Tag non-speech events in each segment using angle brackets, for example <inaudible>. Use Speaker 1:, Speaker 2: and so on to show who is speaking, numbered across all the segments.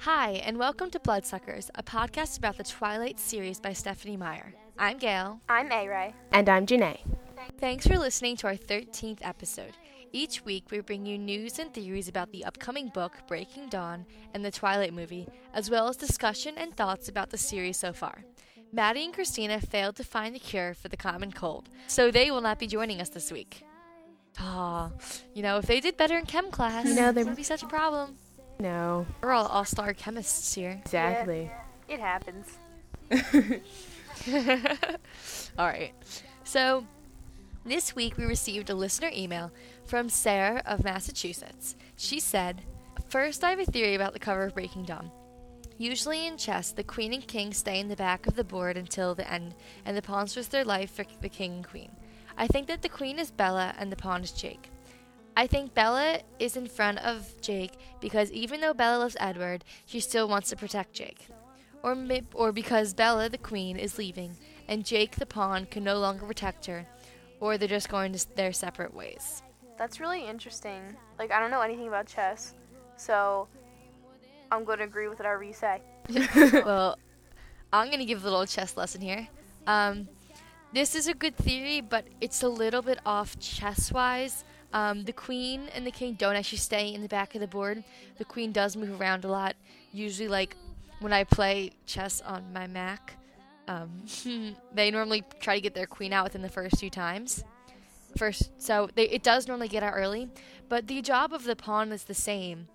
Speaker 1: Hi, and welcome to Bloodsuckers, a podcast about the Twilight series by Stephanie Meyer. I'm Gail.
Speaker 2: I'm A Ray.
Speaker 3: And I'm Janae.
Speaker 1: Thanks for listening to our 13th episode. Each week, we bring you news and theories about the upcoming book, Breaking Dawn, and the Twilight movie, as well as discussion and thoughts about the series so far. Maddie and Christina failed to find the cure for the common cold, so they will not be joining us this week. Ah, you know, if they did better in chem class,
Speaker 3: You know,
Speaker 1: there
Speaker 3: they're-
Speaker 1: wouldn't be such a problem.
Speaker 3: No,
Speaker 1: We're all all-star chemists here.
Speaker 3: exactly.
Speaker 2: It happens. <laughs>
Speaker 1: All right. So, this week we received a listener email from Sarah of Massachusetts. She said, First, I have a theory about the cover of Breaking Dawn. Usually in chess, the queen and king stay in the back of the board until the end, and the pawns risk their life for the king and queen. I think that the queen is Bella and the pawn is Jake. I think Bella is in front of Jake because even though Bella loves Edward, she still wants to protect Jake. Or, or because Bella, the queen, is leaving, and Jake, the pawn, can no longer protect her, or they're just going to their separate ways.
Speaker 2: That's really interesting. Like, I don't know anything about chess, so I'm going to agree with whatever you say. <laughs> <laughs>
Speaker 1: well, I'm going to give a little chess lesson here. Um, this is a good theory, but it's a little bit off chess wise. Um, the queen and the king don't actually stay in the back of the board. The queen does move around a lot. Usually, like when I play chess on my Mac, um, <laughs> they normally try to get their queen out within the first few times. First, so they, it does normally get out early, but the job of the pawn is the same,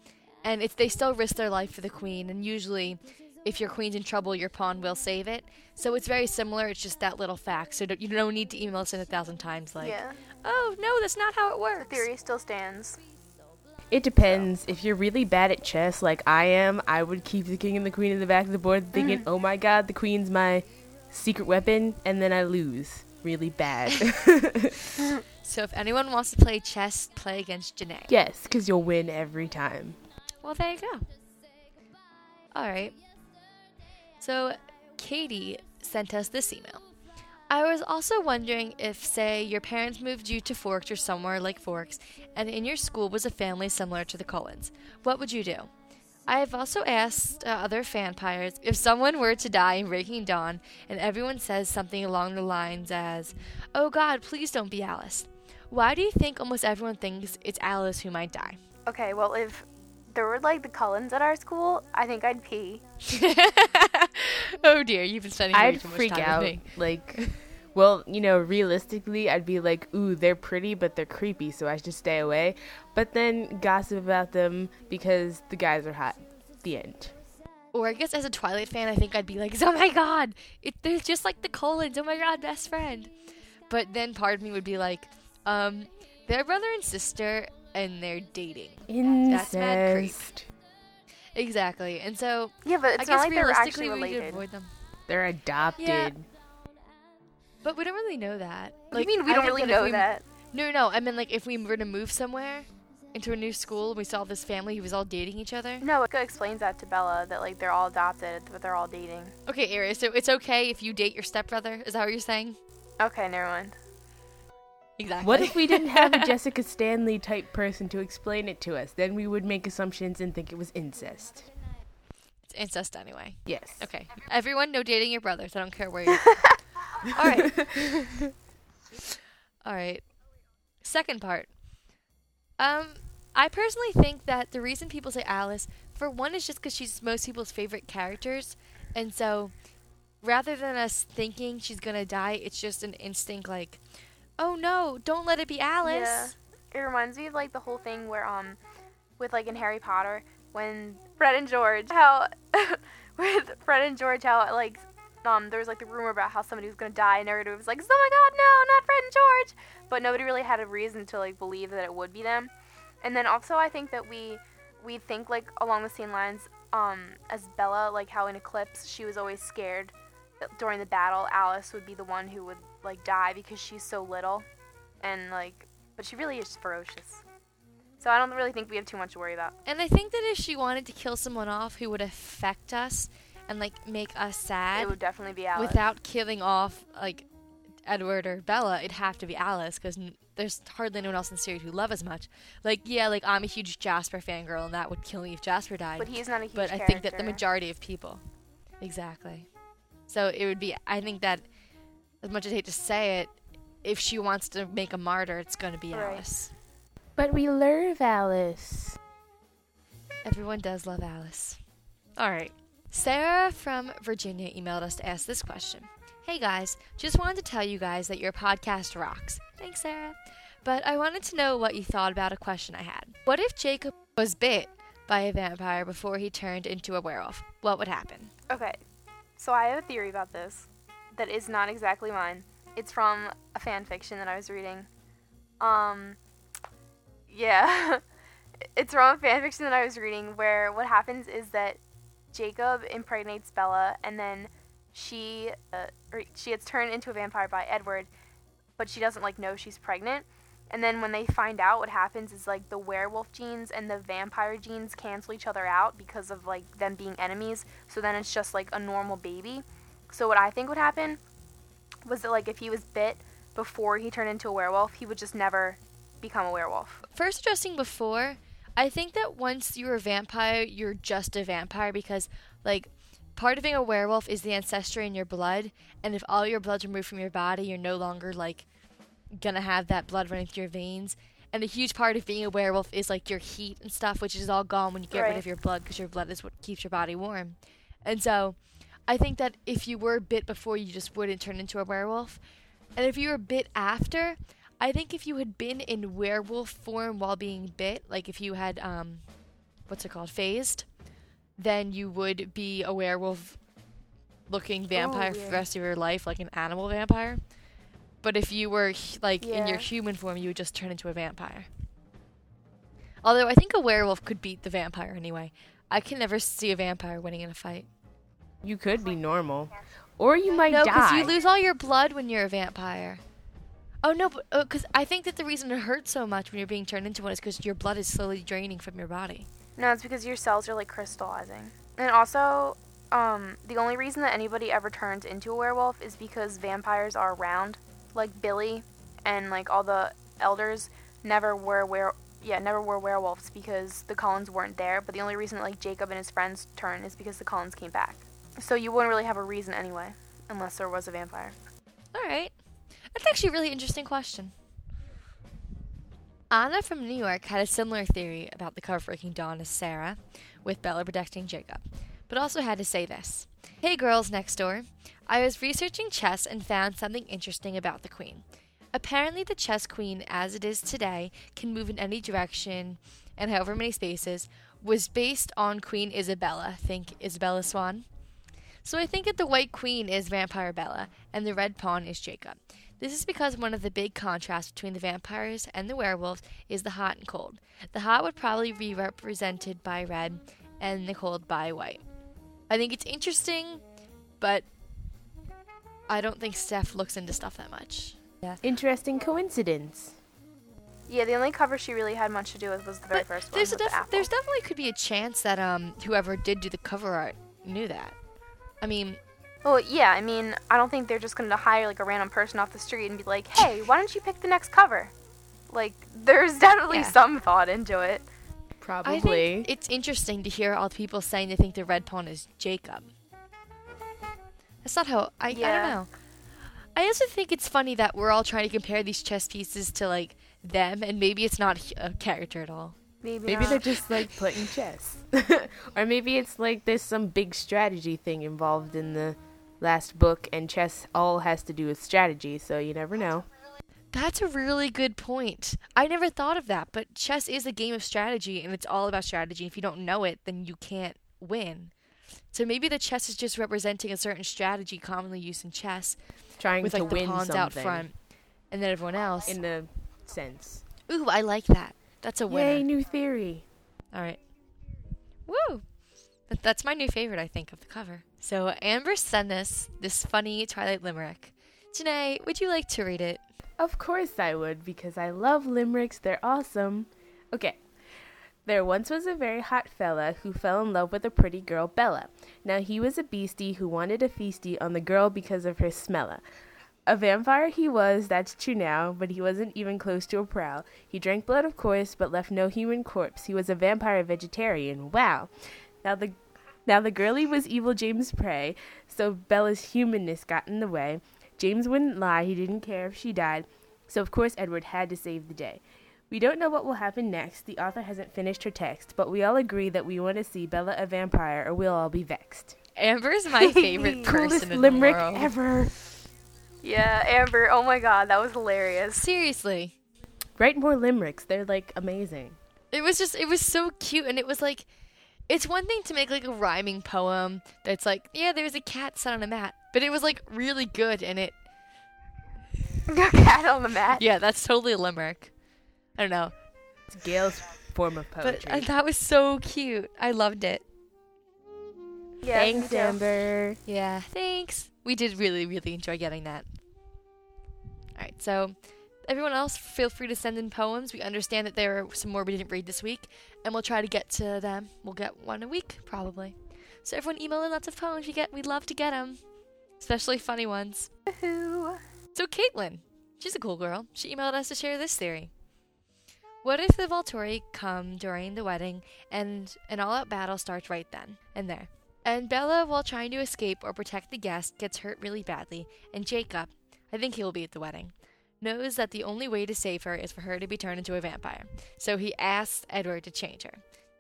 Speaker 1: and it's they still risk their life for the queen. And usually, if your queen's in trouble, your pawn will save it. So it's very similar. It's just that little fact. So don't- you don't need to email us in a thousand times like,
Speaker 2: yeah.
Speaker 1: oh no, that's not how it works.
Speaker 2: The theory still stands.
Speaker 3: It depends. If you're really bad at chess, like I am, I would keep the king and the queen in the back of the board, thinking, mm. "Oh my god, the queen's my secret weapon," and then I lose really bad. <laughs>
Speaker 1: So if anyone wants to play chess, play against Janae.
Speaker 3: yes, because you'll win every time.
Speaker 1: Well, there you go. All right. So, Katie sent us this email. I was also wondering if, say, your parents moved you to Forks or somewhere like Forks, and in your school was a family similar to the Cullens. What would you do? I have also asked uh, other fanpires if someone were to die in Breaking Dawn and everyone says something along the lines as, Oh God, please don't be Alice. Why do you think almost everyone thinks it's Alice who might die?
Speaker 2: Okay, well, if there were like the Cullens at our school, I think I'd pee. <laughs> <laughs>
Speaker 1: oh dear, you've been spending way
Speaker 3: I'd
Speaker 1: too much
Speaker 3: freak
Speaker 1: time
Speaker 3: out.
Speaker 1: with me. <laughs>
Speaker 3: Like, well, you know, realistically, I'd be like, "Ooh, they're pretty, but they're creepy, so I should stay away." But then gossip about them because the guys are hot. The end.
Speaker 1: Or I guess as a Twilight fan, I think I'd be like, <laughs> oh my god, it, they're just like the Cullens. Oh my god, best friend. But then part of me would be like, um, they're brother and sister, and they're dating. That's mad creep.
Speaker 3: Incest.
Speaker 1: Exactly. And so
Speaker 2: Yeah, but
Speaker 1: I
Speaker 2: it's
Speaker 1: guess
Speaker 2: not like they're
Speaker 1: realistically
Speaker 2: actually
Speaker 1: we could
Speaker 2: related.
Speaker 1: avoid them.
Speaker 3: They're adopted. Yeah.
Speaker 1: But we don't really know that.
Speaker 2: What do you mean we
Speaker 1: I
Speaker 2: don't really
Speaker 1: that
Speaker 2: know
Speaker 1: we-
Speaker 2: that?
Speaker 1: No, no. I mean, like if we were to move somewhere into a new school, and we saw this family who was all dating each other.
Speaker 2: No, it explains that to Bella that like they're all adopted, but they're all dating.
Speaker 1: Okay, Aria. So it's okay if you date your stepbrother. Is that what you're saying?
Speaker 2: Okay, never mind.
Speaker 1: Exactly.
Speaker 3: What if we didn't have a <laughs> Jessica Stanley type person to explain it to us? Then we would make assumptions and think it was incest.
Speaker 1: It's incest anyway.
Speaker 3: Yes.
Speaker 1: Okay. Everyone, no dating your brothers. I don't care where you're from. <laughs> All right. All right. Second part. Um, I personally think that the reason people say Alice, for one, is just because she's most people's favorite characters, and so rather than us thinking she's gonna die, it's just an instinct like, oh no, don't let it be Alice.
Speaker 2: Yeah. It reminds me of like the whole thing where um with like in Harry Potter when Fred and George how <laughs> with Fred and George how like um there was like the rumor about how somebody was gonna die and everybody was like oh my god no not Fred and George but nobody really had a reason to like believe that it would be them and then also I think that we we think like along the same lines um as Bella like how in Eclipse she was always scared during the battle Alice would be the one who would like die because she's so little and like but she really is ferocious. So I don't really think we have too much to worry about.
Speaker 1: And I think that if she wanted to kill someone off who would affect us and like make us sad,
Speaker 2: It would definitely be Alice.
Speaker 1: without killing off like Edward or Bella, it'd have to be Alice because n- there's hardly anyone else in the series who love as much. Like, yeah, like I'm a huge Jasper fangirl, and that would kill me if Jasper died.
Speaker 2: But he's not a huge
Speaker 1: but I
Speaker 2: character.
Speaker 1: think that the majority of people, exactly. So it would be. I think that, as much as I hate to say it, if she wants to make a martyr, it's going to be
Speaker 2: Right.
Speaker 1: Alice.
Speaker 3: But we love Alice.
Speaker 1: Everyone does love Alice. All right. Sarah from Virginia emailed us to ask this question. Hey guys, just wanted to tell you guys that your podcast rocks. Thanks, Sarah. But I wanted to know what you thought about a question I had. What if Jacob was bit by a vampire before he turned into a werewolf? What would happen?
Speaker 2: Okay, so I have a theory about this that is not exactly mine. It's from a fan fiction that I was reading. Um, yeah, <laughs> it's from a fan fiction that I was reading where what happens is that Jacob impregnates Bella and then she uh, she gets turned into a vampire by Edward, but she doesn't like know she's pregnant. And then when they find out, what happens is like the werewolf genes and the vampire genes cancel each other out because of like them being enemies. So then it's just like a normal baby. So what I think would happen was that like if he was bit before he turned into a werewolf, he would just never become a werewolf.
Speaker 1: First addressing before, I think that once you're a vampire, you're just a vampire because, like, part of being a werewolf is the ancestry in your blood, and if all your blood's removed from your body, you're no longer, like, gonna have that blood running through your veins. And a huge part of being a werewolf is, like, your heat and stuff, which is all gone when you get rid of your blood because your blood is what keeps your body warm. And so, I think that if you were bit before, you just wouldn't turn into a werewolf. And if you were bit after, I think if you had been in werewolf form while being bit, like if you had um what's it called, phased, then you would be a werewolf looking vampire for
Speaker 2: yeah.
Speaker 1: the rest of your life, like an animal vampire. But if you were like in your human form, you would just turn into a vampire. Although I think a werewolf could beat the vampire anyway. I can never see a vampire winning in a fight.
Speaker 3: You could be normal, or you might
Speaker 1: No, because you lose all your blood when you're a vampire. Oh no, but because I think that the reason it hurts so much when you're being turned into one is because your blood is slowly draining from your body.
Speaker 2: No, it's because your cells are like crystallizing. And also, um, the only reason that anybody ever turns into a werewolf is because vampires are around. Like Billy and like all the elders never were were yeah, never were werewolves because the Cullens weren't there, but the only reason that like Jacob and his friends turn is because the Cullens came back. So you wouldn't really have a reason anyway, unless there was a vampire.
Speaker 1: All right, that's actually a really interesting question. Anna from New York had a similar theory about the cover breaking dawn as Sarah, with Bella protecting Jacob, but also had to say this. Hey girls next door. I was researching chess and found something interesting about the queen. Apparently, the chess queen, as it is today, can move in any direction and however many spaces, was based on Queen Isabella. Think Isabella Swan. So I think that the White Queen is Vampire Bella, and the Red Pawn is Jacob. This is because one of the big contrasts between the vampires and the werewolves is the hot and cold. The hot would probably be represented by red, and the cold by white. I think it's interesting, but I don't think Steph looks into stuff that much. Yeah.
Speaker 3: Interesting coincidence.
Speaker 2: Yeah, the only cover she really had much to do with was the very
Speaker 1: But
Speaker 2: first one.
Speaker 1: there's a
Speaker 2: with the apple.
Speaker 1: there's definitely could be a chance that um whoever did do the cover art knew that. I mean,
Speaker 2: Well, yeah, I mean, I don't think they're just going to hire like a random person off the street and be like, "Hey, why don't you pick the next cover?" Like, there's definitely
Speaker 1: Yeah.
Speaker 2: some thought into it.
Speaker 1: I
Speaker 3: Probably.
Speaker 1: think it's interesting to hear all the people saying they think the red pawn is Jacob. That's not how I, I
Speaker 2: Yeah.
Speaker 1: don't know. I also think it's funny that we're all trying to compare these chess pieces to like them, and maybe it's not a character at all.
Speaker 2: Maybe,
Speaker 3: Maybe
Speaker 2: not.
Speaker 3: they're just like <laughs> playing chess. <laughs> or maybe it's like there's some big strategy thing involved in the last book, and chess all has to do with strategy, so you never know.
Speaker 1: That's a really good point. I never thought of that, but chess is a game of strategy, and it's all about strategy. If you don't know it, then you can't win. So maybe the chess is just representing a certain strategy commonly used in chess,
Speaker 3: Trying
Speaker 1: with
Speaker 3: to
Speaker 1: like the
Speaker 3: win
Speaker 1: pawns
Speaker 3: something.
Speaker 1: out front, and then everyone else.
Speaker 3: In the sense.
Speaker 1: Ooh, I like that. That's a winner.
Speaker 3: Yay, new theory.
Speaker 1: All right. Woo! That, that's my new favorite, I think, of the cover. So Amber sent us this funny Twilight limerick. Janae, would you like to read it?
Speaker 3: Of course I would, because I love limericks. They're awesome. Okay. There once was a very hot fella who fell in love with a pretty girl, Bella. Now he was a beastie who wanted a feastie on the girl because of her smella. A vampire he was, that's true now, but he wasn't even close to a prowl. He drank blood, of course, but left no human corpse. He was a vampire vegetarian. Wow. Now the now the girlie was evil James Prey, so Bella's humanness got in the way. James wouldn't lie, he didn't care if she died, so of course Edward had to save the day. We don't know what will happen next. The author hasn't finished her text, but we all agree that we want to see Bella a vampire or we'll all be vexed.
Speaker 1: Amber's my favorite <laughs> person
Speaker 3: Coolest
Speaker 1: in
Speaker 3: limerick
Speaker 1: the world.
Speaker 3: ever.
Speaker 2: Yeah, Amber. Oh my god, that was hilarious.
Speaker 1: Seriously.
Speaker 3: Write more limericks. They're like amazing.
Speaker 1: It was just it was so cute and it was like it's one thing to make like a rhyming poem that's like, yeah, there's a cat sat on a mat. But it was like really good and it <laughs>
Speaker 2: Cat on the mat.
Speaker 1: yeah, that's totally a limerick. I don't know.
Speaker 3: It's Gail's form of
Speaker 1: But
Speaker 3: poetry.
Speaker 1: uh, that was so cute. I loved it.
Speaker 2: Yeah,
Speaker 3: Thanks. Amber.
Speaker 1: Yeah, thanks. We did really, really enjoy getting that. Alright, so everyone else, feel free to send in poems. We understand that there are some more we didn't read this week, and we'll try to get to them. We'll get one a week, probably. So everyone email in lots of poems you get. We'd love to get them, especially funny ones.
Speaker 2: Woohoo.
Speaker 1: So Caitlin, she's a cool girl. She emailed us to share this theory. What if the Volturi come during the wedding and an all-out battle starts right then and there? And Bella, while trying to escape or protect the guest, gets hurt really badly, and Jacob, I think he will be at the wedding, knows that the only way to save her is for her to be turned into a vampire. So he asks Edward to change her.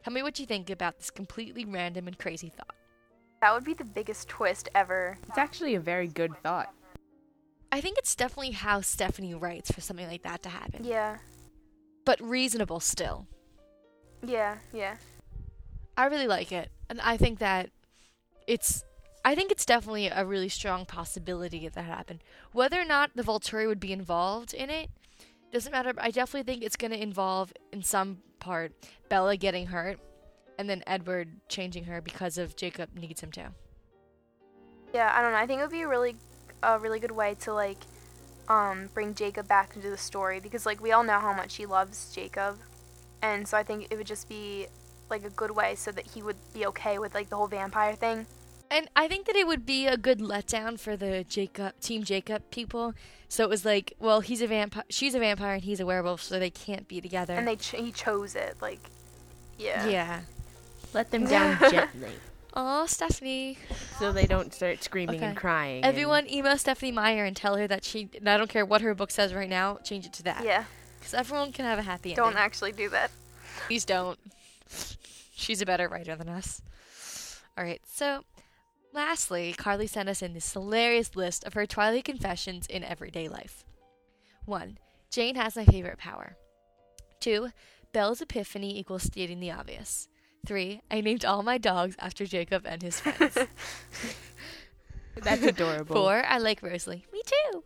Speaker 1: Tell me what you think about this completely random and crazy thought.
Speaker 2: That would be the biggest twist ever.
Speaker 3: It's actually a very good thought.
Speaker 1: I think it's definitely how Stephanie writes for something like that to happen,
Speaker 2: Yeah.
Speaker 1: but reasonable still.
Speaker 2: Yeah, yeah.
Speaker 1: I really like it, and I think that it's. I think it's definitely a really strong possibility that that happened. Whether or not the Volturi would be involved in it doesn't matter. I definitely think it's going to involve, in some part, Bella getting hurt, and then Edward changing her because of Jacob needs him to.
Speaker 2: Yeah, I don't know. I think it would be a really a really good way to like um bring Jacob back into the story because like we all know how much he loves Jacob. And so I think it would just be like a good way so that he would be okay with like the whole vampire thing.
Speaker 1: And I think that it would be a good letdown for the Jacob Team Jacob people. So it was like, well, he's a vampire, she's a vampire, and he's a werewolf, so they can't be together.
Speaker 2: And they ch- he chose it like yeah.
Speaker 1: yeah.
Speaker 3: Let them down <laughs> gently
Speaker 1: Oh, Stephanie.
Speaker 3: so they don't start screaming and
Speaker 1: Okay.
Speaker 3: crying. and-
Speaker 1: Everyone email Stephanie Meyer and tell her that she. and I don't care what her book says right now. Change it to that.
Speaker 2: Yeah.
Speaker 1: Because everyone can have a happy
Speaker 2: Don't
Speaker 1: ending.
Speaker 2: actually do that.
Speaker 1: Please don't. She's a better writer than us. All right. So, lastly, Carly sent us in this hilarious list of her Twilight confessions in everyday life. One, Jane has my favorite power. Two, Belle's epiphany equals stating the obvious. Three, I named all my dogs after Jacob and his friends. <laughs>
Speaker 3: That's adorable.
Speaker 1: Four, I like Rosalie. Me too.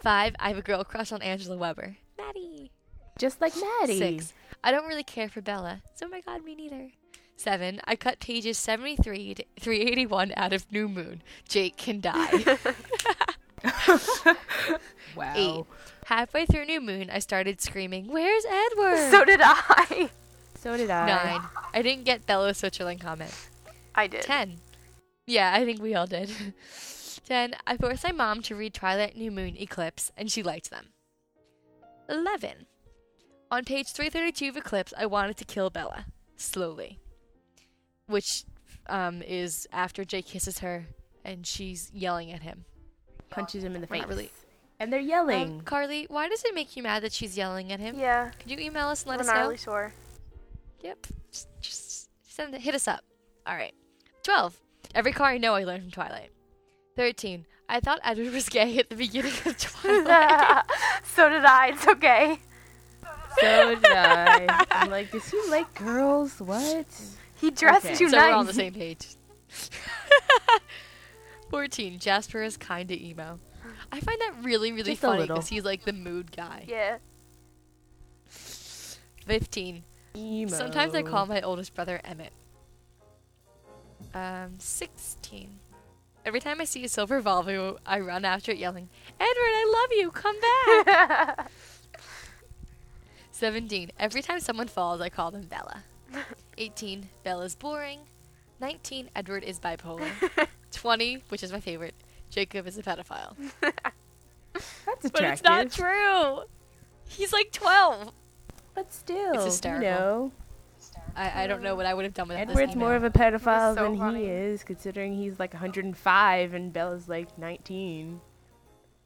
Speaker 1: Five, I have a girl crush on Angela Weber. Maddie.
Speaker 3: Just like Maddie.
Speaker 1: Six, I don't really care for Bella. So, oh my god, me neither. Seven, I cut pages 73 to 381 out of New Moon. Jake can die. <laughs>
Speaker 3: Wow.
Speaker 1: Eight, halfway through New Moon, I started screaming, Where's Edward?
Speaker 2: so did I.
Speaker 3: So did I.
Speaker 1: Nine, I didn't get Bella Switzerland comment.
Speaker 2: I did.
Speaker 1: 10. Yeah, I think we all did. <laughs> 10. I forced my mom to read Twilight, New Moon, Eclipse, and she liked them. 11. On page 332 of Eclipse, I wanted to kill Bella. Slowly. Which um, is after Jake kisses her and she's yelling at him.
Speaker 3: Punches him in the face.
Speaker 1: really-
Speaker 3: And they're yelling.
Speaker 1: Um, Carly, why does it make you mad that she's yelling at him?
Speaker 2: Yeah.
Speaker 1: Could you email us and let
Speaker 2: We're
Speaker 1: us
Speaker 2: not
Speaker 1: know?
Speaker 2: really sure.
Speaker 1: Yep. Just, just send it, hit us up. All right. 12. Every car I know I learned from Twilight. 13. I thought Edward was gay at the beginning of <laughs> Twilight. <laughs>
Speaker 2: so did I. It's okay.
Speaker 3: So did I. I'm like, does he like girls? What?
Speaker 2: He dressed
Speaker 3: Okay.
Speaker 2: too
Speaker 1: so
Speaker 2: nice.
Speaker 1: we're all on the same page. <laughs> 14. Jasper is kinda emo. I find that really, really
Speaker 3: Just
Speaker 1: funny because he's like the mood guy.
Speaker 2: Yeah.
Speaker 1: 15.
Speaker 3: Emo.
Speaker 1: Sometimes I call my oldest brother Emmett. Um, 16. Every time I see a silver Volvo, I run after it yelling, Edward, I love you, come back! <laughs> 17. Every time someone falls, I call them Bella. 18. Bella's boring. 19. Edward is bipolar. <laughs> 20, which is my favorite, Jacob is a pedophile. <laughs>
Speaker 3: That's attractive.
Speaker 1: but
Speaker 3: attractive.
Speaker 1: it's not true. He's like 12.
Speaker 3: But still,
Speaker 1: hysterical.
Speaker 3: you know,
Speaker 1: I, I don't know what I would have done with
Speaker 3: Edward's
Speaker 1: this
Speaker 3: more of a pedophile
Speaker 2: so
Speaker 3: than
Speaker 2: funny.
Speaker 3: he is, considering he's like 105 and Bella's like 19.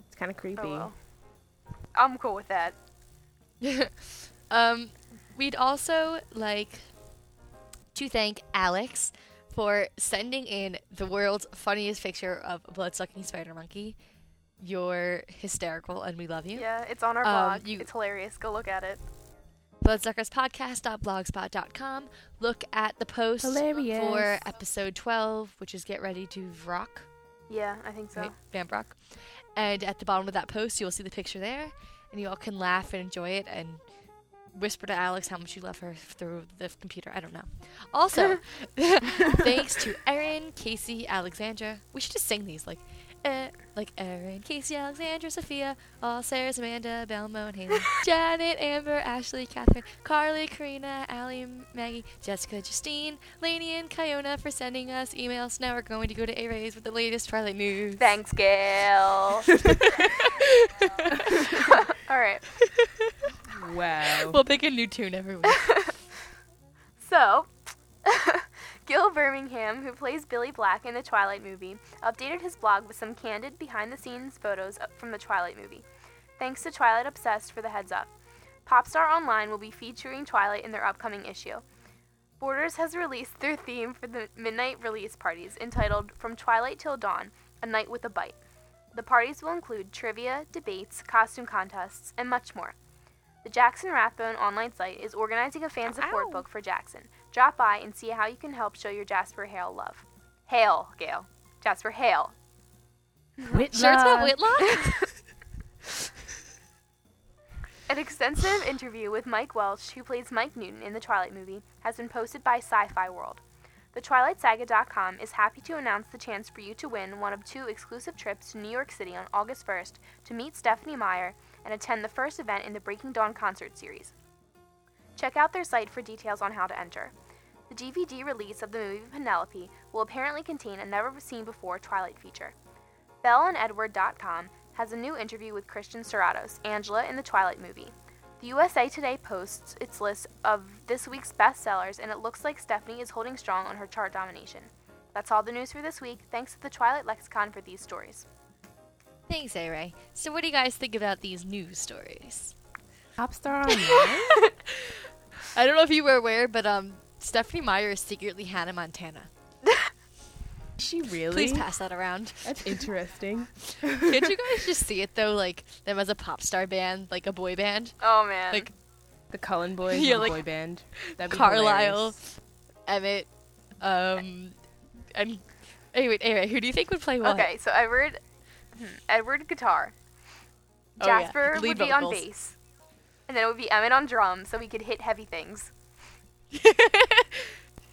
Speaker 3: It's kind of oh, creepy.
Speaker 2: Oh, well. I'm cool with that. <laughs>
Speaker 1: um, we'd also like to thank Alex for sending in the world's funniest picture of a blood-sucking spider monkey. You're hysterical, and we love you.
Speaker 2: Yeah, it's on our
Speaker 1: Um,
Speaker 2: blog.
Speaker 1: you-
Speaker 2: It's hilarious. Go look at it.
Speaker 1: bloodsuckerspodcast.blogspot.com. Look at the post
Speaker 3: Hilarious.
Speaker 1: for episode 12, which is Get Ready to Vrock.
Speaker 2: Yeah, I think so.
Speaker 1: right? Vamp Rock. And at the bottom of that post, you'll see the picture there, and you all can laugh and enjoy it and whisper to Alex how much you love her through the computer. I don't know. Also, <laughs> thanks to Erin, Casey, Alexandra. We should just sing these like, uh, like Erin, Casey, Alexandra, Sophia, all Sarah's, Amanda, Belmont, and Haley, <laughs> Janet, Amber, Ashley, Catherine, Carly, Karina, Allie, Maggie, Jessica, Justine, Lainey, and Kiona for sending us emails. Now we're going to go to A-Rays with the latest Twilight news.
Speaker 2: Thanks, Gail. <laughs> All right.
Speaker 3: Wow.
Speaker 1: We'll pick a new tune every week. <laughs>
Speaker 2: So, Gil Birmingham, who plays Billy Black in the Twilight movie, updated his blog with some candid behind the scenes photos from the Twilight movie. Thanks to Twilight Obsessed for the heads up. Popstar Online will be featuring Twilight in their upcoming issue. Borders has released their theme for the midnight release parties entitled From Twilight Till Dawn A Night with a Bite. The parties will include trivia, debates, costume contests, and much more. The Jackson Rathbone online site is organizing a fan support
Speaker 1: Ow.
Speaker 2: book for Jackson. Drop by and see how you can help show your Jasper Hale love. Hale, Gail. Jasper Hale. <laughs>
Speaker 3: Whitlock.
Speaker 1: Sure, it's not Whitlock. <laughs>
Speaker 2: An extensive interview with Mike Welch, who plays Mike Newton in the Twilight movie, has been posted by Sci Fi World. The TwilightSaga.com is happy to announce the chance for you to win one of two exclusive trips to New York City on August 1st to meet Stephanie Meyer and attend the first event in the Breaking Dawn concert series. Check out their site for details on how to enter. The DVD release of the movie Penelope will apparently contain a never seen before Twilight feature. BelleandEdward.com has a new interview with Christian Serratos, Angela in the Twilight movie. The USA Today posts its list of this week's bestsellers, and it looks like Stephanie is holding strong on her chart domination. That's all the news for this week. Thanks to the Twilight Lexicon for these stories.
Speaker 1: Thanks, A-Ray. So what do you guys think about these news stories?
Speaker 3: Popstar Online? <laughs>
Speaker 1: I don't know if you were aware, but um, Stephanie Meyer is secretly Hannah Montana. <laughs>
Speaker 3: She really?
Speaker 1: Please pass that around.
Speaker 3: That's interesting. <laughs>
Speaker 1: Can't you guys just see it though, like them as a pop star band, like a boy band?
Speaker 2: Oh man.
Speaker 1: Like
Speaker 3: The Cullen Boys
Speaker 1: Yeah,
Speaker 3: yeah,
Speaker 1: like
Speaker 3: boy band. That'd
Speaker 1: Carlisle. Emmett, um, and anyway, anyway, who do you think would play what?
Speaker 2: okay, so Edward, hmm, Edward guitar.
Speaker 1: Oh, yeah.
Speaker 2: Jasper
Speaker 1: Lead
Speaker 2: would be on bass, and then it would be Emmett on drums, so we could hit heavy things.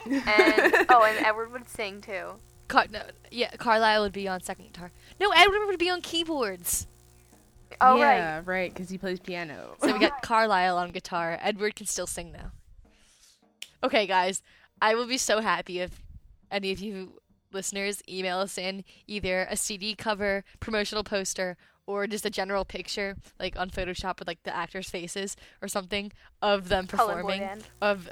Speaker 2: And oh, and Edward would sing too.
Speaker 1: Car- no, yeah, Carlisle would be on second guitar. No, Edward would be on keyboards.
Speaker 2: Oh
Speaker 3: yeah,
Speaker 2: right.
Speaker 3: right, because he plays piano.
Speaker 1: So we got <laughs> Carlisle on guitar. Edward can still sing though. Okay, guys, I will be so happy if any of you listeners email us in either a CD cover, promotional poster, or just a general picture, like on Photoshop with like the actors' faces or something of them
Speaker 2: Cullen boy
Speaker 1: performing of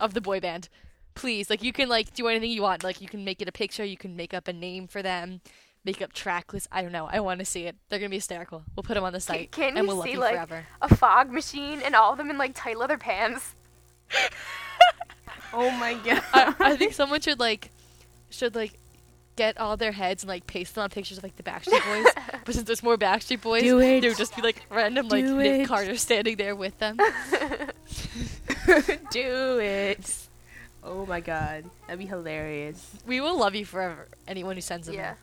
Speaker 1: of the boy band. Please, like you can like do anything you want. Like you can make it a picture, you can make up a name for them, make up track lists. I don't know. I want to see it. They're gonna be hysterical. We'll put them on the site,
Speaker 2: can't
Speaker 1: and we'll love
Speaker 2: see,
Speaker 1: you
Speaker 2: like,
Speaker 1: forever.
Speaker 2: A fog machine and all of them in like tight leather pants. <laughs>
Speaker 3: oh my god.
Speaker 1: I, I think someone should like should like get all their heads and like paste them on pictures of like the Backstreet Boys. <laughs> but since there's more Backstreet Boys,
Speaker 3: Do it.
Speaker 1: they would just be like random like
Speaker 3: Do
Speaker 1: Nick
Speaker 3: it.
Speaker 1: Carter standing there with them. <laughs> <laughs>
Speaker 3: Do it. Oh my god. That'd be hilarious.
Speaker 1: we will love you forever. Anyone who sends them.
Speaker 2: yeah.
Speaker 1: in.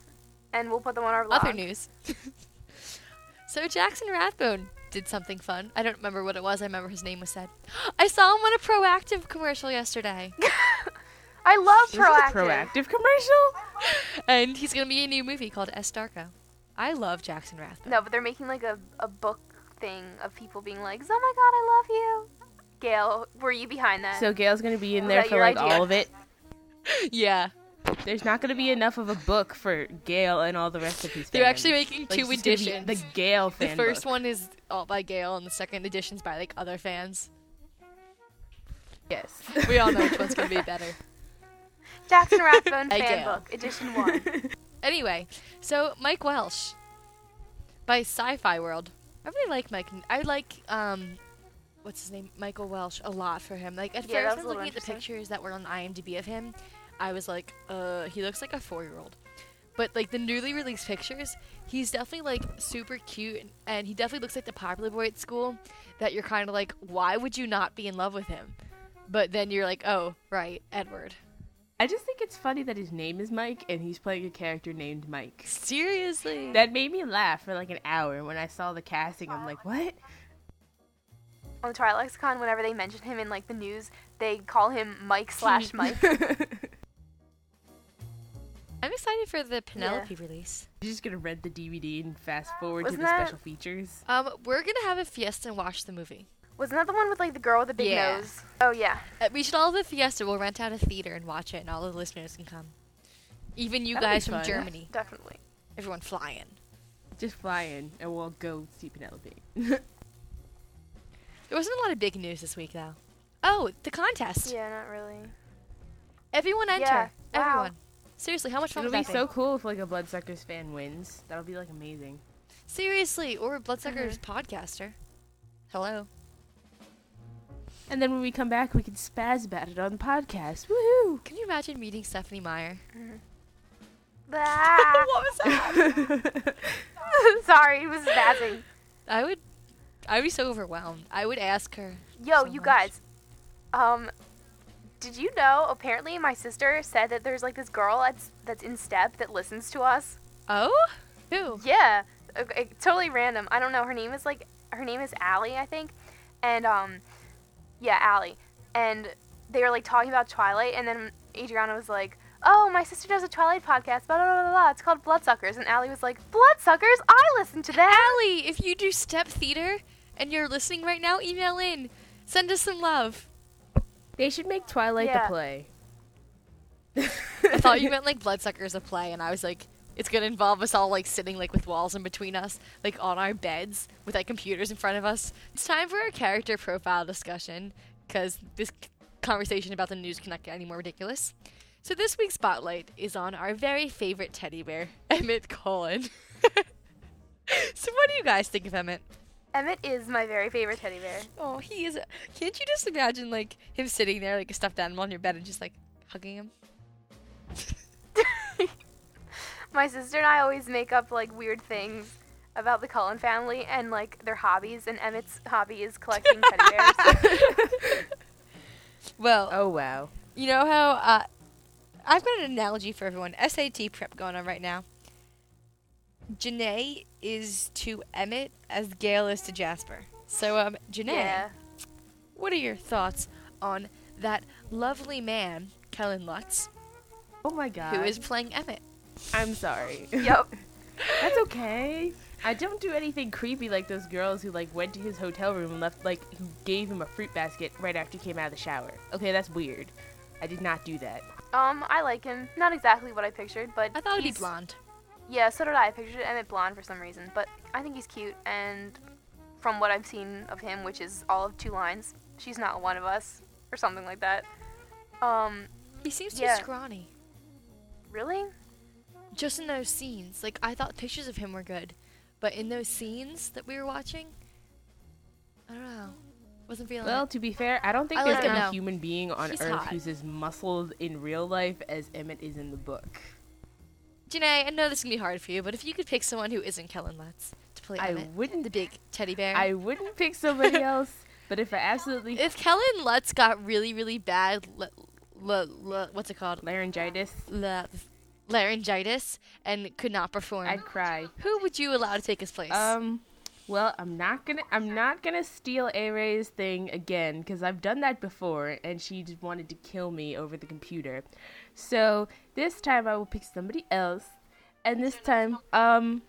Speaker 2: And we'll put them on our blog.
Speaker 1: Other news. <laughs> so Jackson Rathbone did something fun. I don't remember what it was. I remember his name was said. <gasps> I saw him on a proactive commercial yesterday. <laughs>
Speaker 2: I love
Speaker 3: Is this a
Speaker 2: proactive.
Speaker 3: proactive commercial?
Speaker 1: and he's gonna be in a new movie called S. Darko. I love Jackson Rathbone.
Speaker 2: No, but they're making like a, a book thing of people being like, "Oh my god, I love you." Gail, were you behind that?
Speaker 3: So Gail's gonna be in there for like
Speaker 2: idea?
Speaker 3: all of it. <laughs>
Speaker 1: yeah.
Speaker 3: There's not going to be enough of a book for Gail and all the rest of his.
Speaker 1: They're
Speaker 3: fans.
Speaker 1: actually making
Speaker 3: Like,
Speaker 1: two
Speaker 3: it's just gonna be
Speaker 1: editions.
Speaker 3: The
Speaker 1: Gail
Speaker 3: fan, the
Speaker 1: first
Speaker 3: book.
Speaker 1: one is all by Gail, and the second edition's by like other fans.
Speaker 3: Yes.
Speaker 1: We all know which one's gonna be <laughs> better.
Speaker 2: Jackson Rathbone
Speaker 1: Hey, <laughs>
Speaker 2: fan
Speaker 1: Gail.
Speaker 2: book, edition one.
Speaker 1: Anyway, so Mike Welch by Sci-Fi World. I really like Mike. I like um, what's his name, Michael Welch, a lot for him. Like at
Speaker 2: Yeah, that
Speaker 1: first,
Speaker 2: was
Speaker 1: when looking at the pictures that were on IMDb of him, I was like, uh, he looks like a four-year-old. But like the newly released pictures, he's definitely like super cute, and, and he definitely looks like the popular boy at school. That you're kind of like, why would you not be in love with him? But then you're like, oh, right, Edward.
Speaker 3: I just think it's funny that his name is Mike and he's playing a character named Mike.
Speaker 1: Seriously.
Speaker 3: That made me laugh for like an hour when I saw the casting. I'm like, what?
Speaker 2: On the Twilight Lexicon, whenever they mention him in like the news, they call him Mike <laughs> slash Mike. <laughs>
Speaker 1: I'm excited for the Penelope release.
Speaker 3: You're just gonna rent the DVD and fast forward
Speaker 2: Wasn't
Speaker 3: to the
Speaker 2: that-
Speaker 3: special features.
Speaker 1: Um, we're gonna have a fiesta and watch the movie.
Speaker 2: Wasn't that the one with like the girl with the big
Speaker 1: Yeah.
Speaker 2: nose? Oh yeah.
Speaker 1: Uh, we should all have a fiesta. We'll rent out a theater and watch it, and all the listeners can come. Even you
Speaker 3: That'd be
Speaker 1: guys from
Speaker 3: fun.
Speaker 1: Germany.
Speaker 2: Definitely.
Speaker 1: Everyone flying.
Speaker 3: Just fly in and we'll go see Penelope. <laughs>
Speaker 1: There wasn't a lot of big news this week, though. Oh, the contest.
Speaker 2: Yeah, not really.
Speaker 1: Everyone enter.
Speaker 2: Yeah, wow.
Speaker 1: Everyone. Seriously, how much fun
Speaker 3: It'll
Speaker 1: would
Speaker 3: be
Speaker 1: that
Speaker 3: so cool if like a Bloodsuckers fan wins. That'll be like amazing.
Speaker 1: Seriously, or a Bloodsuckers podcaster. Hello.
Speaker 3: And then when we come back, we can spaz about it on the podcast. Woohoo!
Speaker 1: Can you imagine meeting Stephanie Meyer?
Speaker 2: Ah, <laughs>
Speaker 1: what was that? <laughs>
Speaker 2: Sorry, it was spazzing.
Speaker 1: I would. I would be so overwhelmed. I would ask her.
Speaker 2: Yo,
Speaker 1: so
Speaker 2: you
Speaker 1: much.
Speaker 2: guys. Um, did you know? Apparently, my sister said that there's like this girl that's that's in step that listens to us.
Speaker 1: Oh? Who?
Speaker 2: Yeah, okay, totally random. I don't know. Her name is like her name is Allie, I think, and um, yeah, Allie. And they were like talking about Twilight, and then Adriana was like, "Oh, my sister does a Twilight podcast, blah blah blah blah. blah. It's called Bloodsuckers." And Allie was like, "Bloodsuckers? I listen to that."
Speaker 1: Allie, if you do step theater and you're listening right now, email in. Send us some love.
Speaker 3: They should make Twilight
Speaker 2: Yeah.
Speaker 3: the play.
Speaker 1: I thought you meant <laughs> like Bloodsuckers a play, and I was like, it's gonna involve us all like sitting like with walls in between us, like on our beds with like computers in front of us. It's time for our character profile discussion because this c- conversation about the news cannot get any more ridiculous. So this week's spotlight is on our very favorite teddy bear, <laughs> Emmett Cullen. <laughs> so what do you guys think of Emmett?
Speaker 2: Emmett is my very favorite teddy bear.
Speaker 1: Oh, he is. Can't you just imagine like him sitting there like a stuffed animal on your bed and just like hugging him? <laughs>
Speaker 2: My sister and I always make up like weird things about the Cullen family and like their hobbies, and Emmett's hobby is collecting teddy bears. <laughs>
Speaker 1: Well,
Speaker 3: Oh wow.
Speaker 1: You know how uh, I've got an analogy for everyone. SAT prep going on right now. Janae is to Emmett as Gail is to Jasper. So, um, Janae,
Speaker 2: yeah.
Speaker 1: what are your thoughts on that lovely man, Kellen Lutz,
Speaker 3: Oh my god.
Speaker 1: who is playing Emmett?
Speaker 3: I'm sorry.
Speaker 2: yep. <laughs>
Speaker 3: That's okay. I don't do anything creepy like those girls who like went to his hotel room and left like who gave him a fruit basket right after he came out of the shower. Okay, that's weird. I did not do that.
Speaker 2: Um, I like him. Not exactly what I pictured, but
Speaker 1: I thought he'd be blonde.
Speaker 2: Yeah, so did I. I pictured Emmett blonde for some reason, but I think he's cute. And from what I've seen of him, which is all of two lines, she's not one of us, or something like that. Um,
Speaker 1: He seems too
Speaker 2: Yeah.
Speaker 1: scrawny.
Speaker 2: really?
Speaker 1: Just in those scenes, like I thought pictures of him were good, but in those scenes that we were watching, I don't know, wasn't feeling.
Speaker 3: Well,
Speaker 1: it.
Speaker 3: to be fair, I don't think
Speaker 1: I
Speaker 3: there's
Speaker 1: like
Speaker 3: any
Speaker 1: now.
Speaker 3: human being on
Speaker 1: He's
Speaker 3: Earth
Speaker 1: hot.
Speaker 3: who's as muscled in real life as Emmett is in the book.
Speaker 1: Janae, I know this can be hard for you, but if you could pick someone who isn't Kellen Lutz to play
Speaker 3: I
Speaker 1: Emmett,
Speaker 3: wouldn't.
Speaker 1: the big teddy bear.
Speaker 3: I wouldn't pick somebody else, but if I absolutely
Speaker 1: if Kellen Lutz got really, really bad, l- l- l- what's it called,
Speaker 3: laryngitis,
Speaker 1: laryngitis, and could not perform,
Speaker 3: I'd cry.
Speaker 1: who would you allow to take his place?
Speaker 3: Um, well, I'm not gonna I'm not gonna steal A Ray's thing again because I've done that before, and she just wanted to kill me over the computer. So this time I will pick somebody else, and this time, um,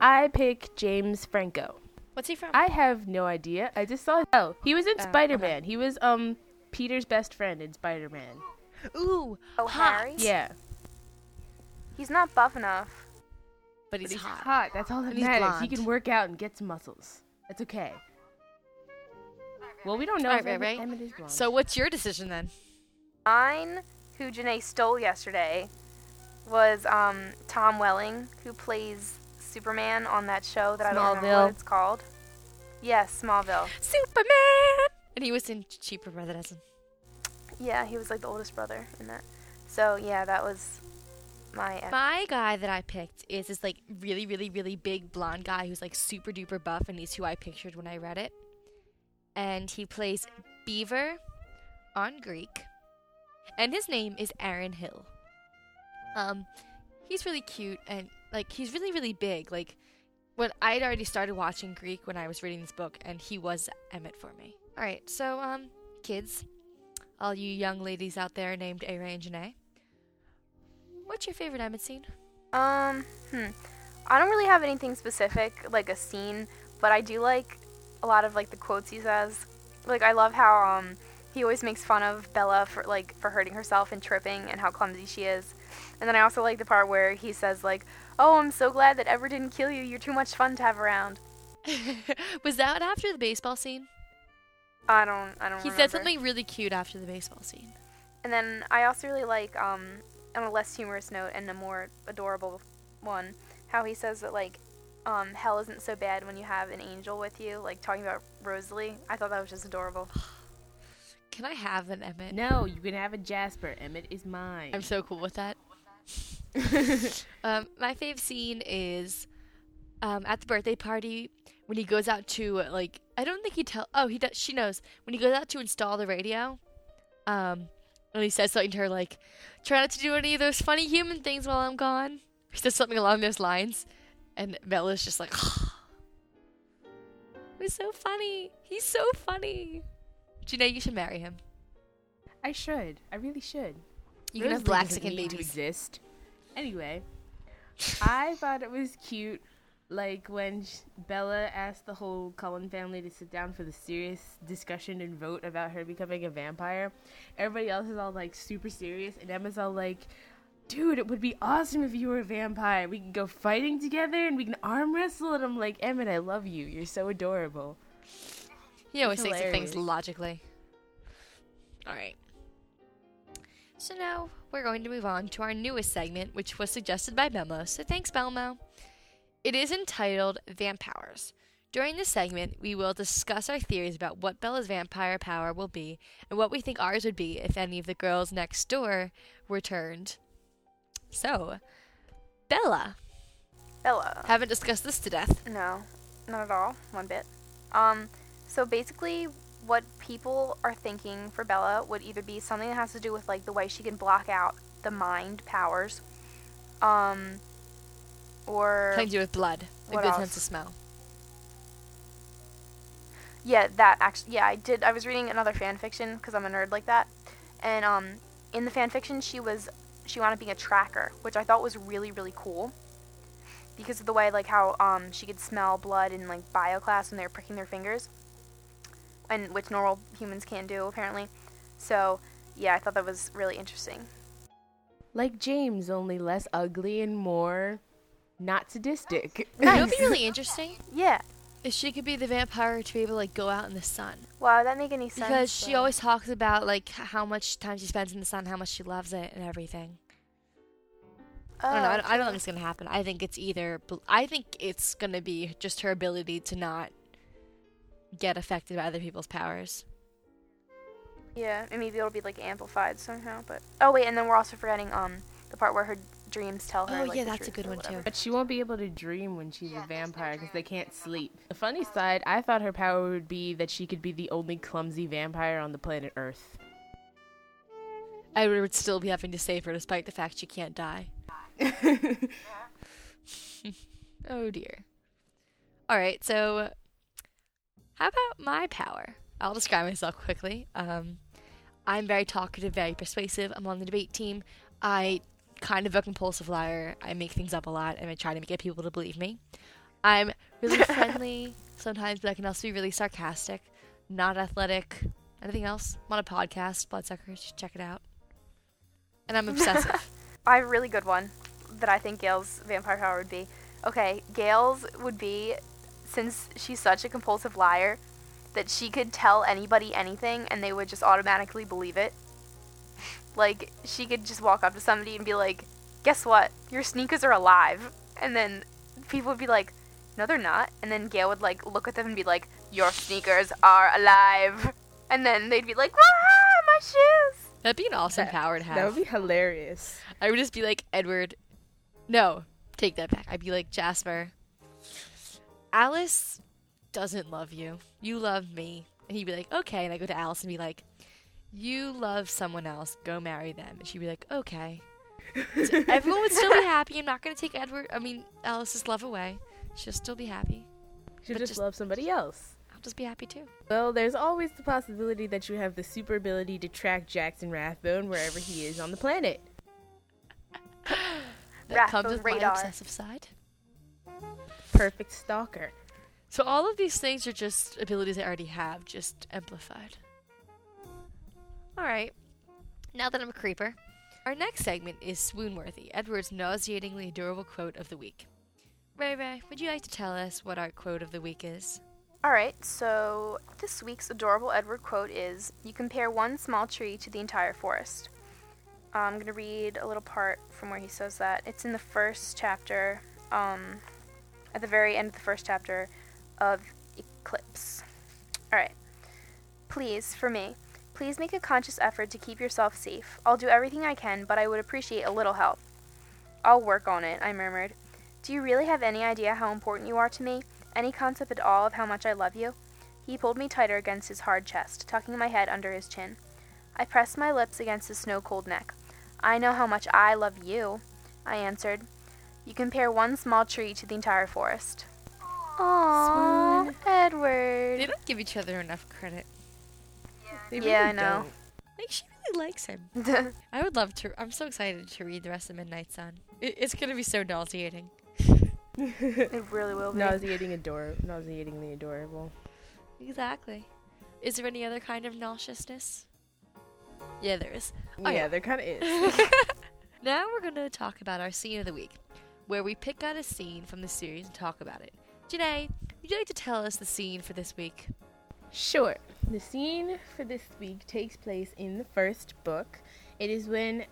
Speaker 3: I pick James Franco.
Speaker 1: what's he from?
Speaker 3: I have no idea. I just saw. Oh, he was in
Speaker 1: Oh,
Speaker 3: Spider Man. He was um Peter's best friend in Spider Man.
Speaker 1: Ooh,
Speaker 2: Oh,
Speaker 1: hot.
Speaker 2: Harry?
Speaker 3: Yeah.
Speaker 2: He's not buff enough.
Speaker 1: But he's,
Speaker 3: But he's
Speaker 1: hot.
Speaker 3: hot. That's all that
Speaker 1: And
Speaker 3: matters. He can work out and get some muscles. That's okay. Well, we don't know
Speaker 1: Right,
Speaker 3: if
Speaker 1: right, right.
Speaker 3: Emmett is blonde.
Speaker 1: So what's your decision then?
Speaker 2: Mine, who Janae stole yesterday, was um, Tom Welling, who plays Superman on that show that I don't remember what it's called. Yes, Smallville.
Speaker 1: Superman. And he was in Cheaper by the Dozen.
Speaker 2: Yeah, he was like the oldest brother in that. So yeah, that was my.
Speaker 1: My guy that I picked is this like really, really, really big blonde guy who's like super duper buff, and he's who I pictured when I read it. And he plays Beaver on Greek, and his name is Aaron Hill. Um, he's really cute and like he's really, really big. Like when I had already started watching Greek when I was reading this book, and he was Emmett for me. All right, so um, kids, all you young ladies out there named A Ray and Janae. What's your favorite Emmett scene?
Speaker 2: Um, hmm. I don't really have anything specific, like a scene, but I do like a lot of like the quotes he says. Like I love how um he always makes fun of Bella for like for hurting herself and tripping and how clumsy she is. And then I also like the part where he says like, "Oh, I'm so glad that Ever didn't kill you. You're too much fun to have around." <laughs>
Speaker 1: was that after the baseball scene?
Speaker 2: I don't I don't
Speaker 1: He
Speaker 2: remember.
Speaker 1: said something really cute after the baseball scene.
Speaker 2: And then I also really like, um, on a less humorous note and a more adorable one, how he says that like, um, hell isn't so bad when you have an angel with you, like talking about Rosalie. I thought that was just adorable. <sighs>
Speaker 1: Can I have an Emmett?
Speaker 3: no, you can have a Jasper. Emmett is mine.
Speaker 1: I'm so cool with that. <laughs> um, my fave scene is um, at the birthday party when he goes out to like I don't think he tell oh he does she knows when he goes out to install the radio um and he says something to her like try not to do any of those funny human things while I'm gone. He says something along those lines. And Bella's just like it was so funny. He's so funny. Janae you should marry him?
Speaker 3: I should. I really should.
Speaker 1: you can have black skin
Speaker 3: to
Speaker 1: babies.
Speaker 3: exist. Anyway, I thought it was cute, like when Bella asked the whole Cullen family to sit down for the serious discussion and vote about her becoming a vampire. Everybody else is all like super serious, and Emma's all like, "Dude, it would be awesome if you were a vampire. We can go fighting together and we can arm wrestle." And I'm like, "Emmett, I love you. You're so adorable."
Speaker 1: He always thinks of things logically. All right. So now we're going to move on to our newest segment, which was suggested by Belmo. So thanks, Belmo. It is entitled Vampires. During this segment, we will discuss our theories about what Bella's vampire power will be and what we think ours would be if any of the girls next door were turned. So, Bella,
Speaker 2: Bella.
Speaker 1: haven't discussed this to death.
Speaker 2: No, not at all. One bit. Um, so basically, what people are thinking for Bella would either be something that has to do with like the way she can block out the mind powers, um, or
Speaker 1: Something to do with blood, a
Speaker 2: What
Speaker 1: good
Speaker 2: else?
Speaker 1: sense of smell.
Speaker 2: yeah, that actually, yeah, I did. I was reading another fan fiction because I'm a nerd like that, and um, in the fan fiction, she was she wound up being a tracker, which I thought was really really cool. Because of the way, like how um, she could smell blood in like bio class when they were pricking their fingers, and which normal humans can't do apparently. So yeah, I thought that was really interesting.
Speaker 3: Like James, only less ugly and more not sadistic.
Speaker 1: You know would be really interesting?
Speaker 2: Yeah.
Speaker 1: If she could be the vampire to be able to like go out in the sun.
Speaker 2: Wow, that make any sense?
Speaker 1: Because she
Speaker 2: though?
Speaker 1: always talks about like h- how much time she spends in the sun, how much she loves it, and everything. I don't know. I
Speaker 2: Oh,
Speaker 1: don't, I don't think it's gonna happen. I think it's either. I think it's gonna be just her ability to not get affected by other people's powers.
Speaker 2: Yeah, and maybe it'll be like amplified somehow. But oh wait, and then we're also forgetting um the part where her dreams tell her.
Speaker 1: Oh,
Speaker 2: like,
Speaker 1: yeah,
Speaker 2: the
Speaker 1: that's a good one, too.
Speaker 3: But she won't be able to dream when she's a vampire because they can't sleep. The funny side, I thought her power would be that she could be the only clumsy vampire on the planet Earth.
Speaker 1: I would still be having to save her despite the fact she can't die. <laughs> <laughs> Oh dear. All right, so how about my power? I'll describe myself quickly. Um, I'm very talkative, very persuasive. I'm on the debate team. I kind of a compulsive liar. I make things up a lot, and I try to get people to believe me. I'm really <laughs> friendly sometimes, but I can also be really sarcastic. Not athletic. Anything else? I'm on a podcast, Bloodsuckers. Check it out. And I'm obsessive. <laughs>
Speaker 2: I have a really good one. that I think Gail's vampire power would be. Okay, Gail's would be since she's such a compulsive liar that she could tell anybody anything and they would just automatically believe it. Like she could just walk up to somebody and be like, "Guess what? Your sneakers are alive." And then people would be like, "No, they're not." And then Gail would like look at them and be like, "Your sneakers are alive." <laughs> And then they'd be like, "Ah, my shoes."
Speaker 1: That'd be an awesome
Speaker 3: That-
Speaker 1: power to have.
Speaker 3: That would be hilarious.
Speaker 1: I would just be like, Edward, no, take that back. I'd be like, Jasper, Alice doesn't love you. You love me. And he'd be like, okay. And I go to Alice and be like, you love someone else. Go marry them. And she'd be like, okay. So <laughs> everyone would still be happy. I'm not going to take Edward, I mean, Alice's love away. She'll still be happy.
Speaker 3: She'll just,
Speaker 1: just-
Speaker 3: love somebody else.
Speaker 1: I'll just be happy too.
Speaker 3: Well, there's always the possibility that you have the super ability to track Jackson Rathbone wherever he is on the planet. <gasps>
Speaker 1: That comes
Speaker 2: Rathbone
Speaker 1: with my obsessive side.
Speaker 3: Perfect stalker.
Speaker 1: So all of these things are just abilities I already have, just amplified. Alright. Now that I'm a creeper, our next segment is Swoonworthy, Edward's nauseatingly adorable quote of the week. Ray Ray, would you like to tell us what our quote of the week is?
Speaker 2: All right, so this week's adorable Edward quote is You compare one small tree to the entire forest. Uh, I'm going to read a little part from where he says that. It's in the first chapter, um, at the very end of the first chapter of Eclipse. All right. Please, for me, please make a conscious effort to keep yourself safe. I'll do everything I can, but I would appreciate a little help. I'll work on it, I murmured. Do you really have any idea how important you are to me? Any concept at all of how much I love you? He pulled me tighter against his hard chest, tucking my head under his chin. I pressed my lips against his snow cold neck. I know how much I love you, I answered. You compare one small tree to the entire forest. Aww,
Speaker 3: Swoon.
Speaker 2: Edward.
Speaker 1: They don't give each other enough credit.
Speaker 3: They
Speaker 2: Yeah,
Speaker 3: really
Speaker 2: I know.
Speaker 1: Like, she really likes him. <laughs> I would love to. I'm so excited to read the rest of Midnight Sun. It, it's going to be so nauseating. <laughs>
Speaker 2: it really will be.
Speaker 3: Nauseating ador nauseatingly adorable.
Speaker 1: Exactly. Is there any other kind of nauseousness? Yeah, there is. Oh,
Speaker 3: yeah,
Speaker 1: yeah.
Speaker 3: there kind of is. <laughs>
Speaker 1: Now we're going to talk about our scene of the week, where we pick out a scene from the series and talk about it. Janae, would you like to tell us the scene for this week?
Speaker 3: Sure. The scene for this week takes place in the first book. It is when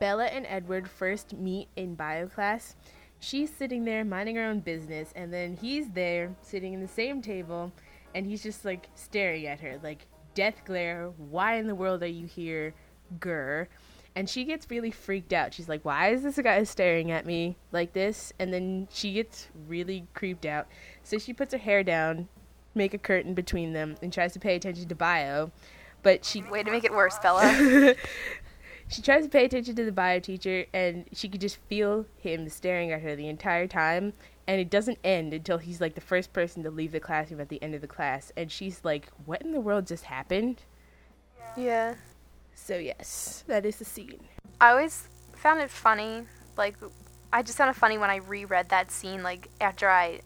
Speaker 3: Bella and Edward first meet in bio class. She's sitting there minding her own business, and then he's there sitting in the same table, and he's just like staring at her, like, death glare, why in the world are you here, grr? And she gets really freaked out. She's like, why is this guy staring at me like this? And then she gets really creeped out. So she puts her hair down, make a curtain between them and tries to pay attention to bio but she
Speaker 2: Way to make it worse, fella. <laughs>
Speaker 3: she tries to pay attention to the bio teacher and she could just feel him staring at her the entire time and it doesn't end until he's like the first person to leave the classroom at the end of the class and she's like what in the world just happened
Speaker 2: yeah.
Speaker 3: so yes that is the scene
Speaker 2: I always found it funny. Like, I just found it funny when I reread that scene, like, after I